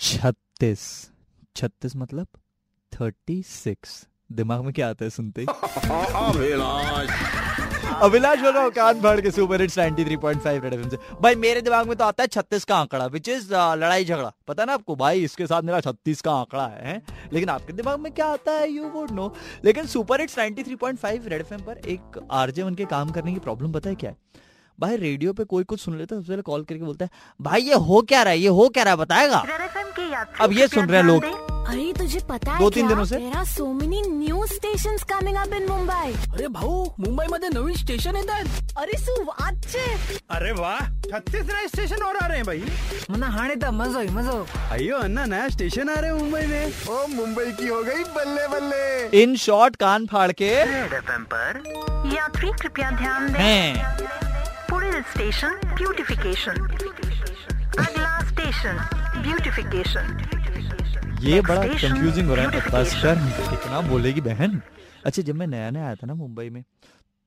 छत्तीस। छत्तीस मतलब थर्टी सिक्स। दिमाग में क्या आता है सुनते अभिलाष। बोल रहा हूँ कान फाड़ के सुपर हिट्स 93.5 रेड एफएम से। भाई मेरे दिमाग में तो आता है छत्तीस का आंकड़ा विच इज़ लड़ाई झगड़ा। पता ना आपको? भाई इसके साथ मेरा छत्तीस का आंकड़ा है, है? लेकिन आपके दिमाग में क्या आता है? यू वुड नो लेकिन सुपर हिट्स 93.5 रेड एफएम पर एक आरजे उनके काम करने की प्रॉब्लम पता है क्या है? भाई रेडियो पे कोई कुछ सुन लेता है सबसे पहले कॉल करके बोलता है भाई ये हो क्या रहा है? ये हो क्या रहा है? बताएगा? अब ये सुन रहे हैं लोग। अरे तुझे पता है दो तीन दिनों से? There are so many new stations coming up in अरे भाऊ मुंबई मध्ये नवीन स्टेशन येतात. अरे छे अरे वाह छत्तीस नए स्टेशन और आ रहे हैं भाई. मना हाणे तर मज़ा मज़ा अयो अन्ना नया स्टेशन आ रहे हैं मुंबई में. ओ मुंबई की हो गई बल्ले बल्ले. इन शॉर्ट कान फाड़ के। पर यात्री कृपया ध्यान दें। हैं। पुणे स्टेशन ब्यूटिफिकेशन अगला स्टेशन ब्यूटिफिकेशन ये बड़ा कंफ्यूजिंग हो रहा है। कितना बोलेगी बहन। अच्छा जब मैं नया नया आया था ना मुंबई में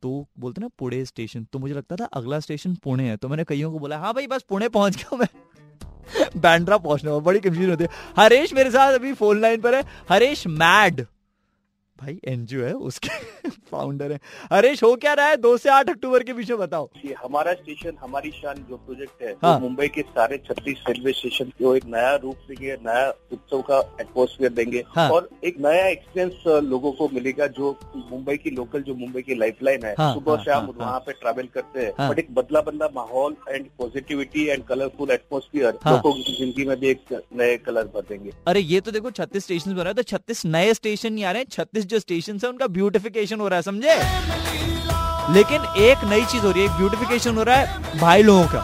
तो बोलते ना पुणे स्टेशन तो मुझे लगता था अगला स्टेशन पुणे है। तो मैंने कईयों को बोला हाँ भाई बस पुणे पहुँच गया मैं। बैंड्रा पहुँचने में बड़ी कंफ्यूजन होती है। हरेश मेरे साथ अभी फ़ोन लाइन पर है। हरेश मैड भाई एनजीओ है उसके फाउंडर है हरेश हो क्या रहा है दो से आठ अक्टूबर के बीच में बताओ ये हमारा स्टेशन हमारी शान जो प्रोजेक्ट है हाँ। वो मुंबई के सारे छत्तीस रेलवे स्टेशन को एक नया रूप देंगे नया उत्सव का एटमोसफियर देंगे हाँ। और एक नया एक्सपीरियंस लोगों को मिलेगा जो मुंबई की लोकल जो मुंबई की लाइफलाइन है हाँ, सुबह हाँ, शाम हाँ, वहाँ पे ट्रेवल करते हैं हाँ। बट एक बदला बदला माहौल and positivity and colourful atmosphere हाँ। लोगों की ज़िंदगी में भी एक नए कलर भर देंगे अरे ये तो देखो छत्तीस स्टेशन बन हैं तो छत्तीस नए स्टेशन आ रहे हैं छत्तीस जो स्टेशन है उनका ब्यूटिफिकेशन हो रहा है, समझे? लेकिन एक नई चीज़ हो रही है ब्यूटिफिकेशन हो रहा है भाई लोगों का।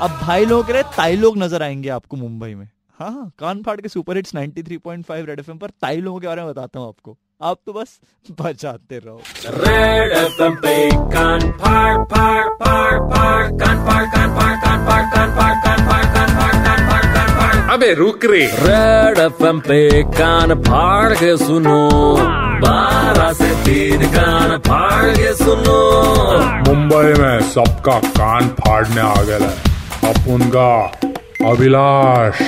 अब भाई लोगों के रहे ताई लोग नज़र आएँगे आपको मुंबई में। हाँ हाँ कान फाड़ के सुपर हिट्स 93.5 रेड एफएम पर ताई लोगों के बारे में बताता हूँ आपको। आप तो बस बचाते रहो। Red FM पे कान फाड़ फाड़ फाड़ फाड़। अबे रुक रे। रेड एफएम पे कान फाड़ के सुनो। बारह से तीन कान फाड़ के सुनो। मुंबई में सबका कान फाड़ने आ गया है। अपन का अभिलाष।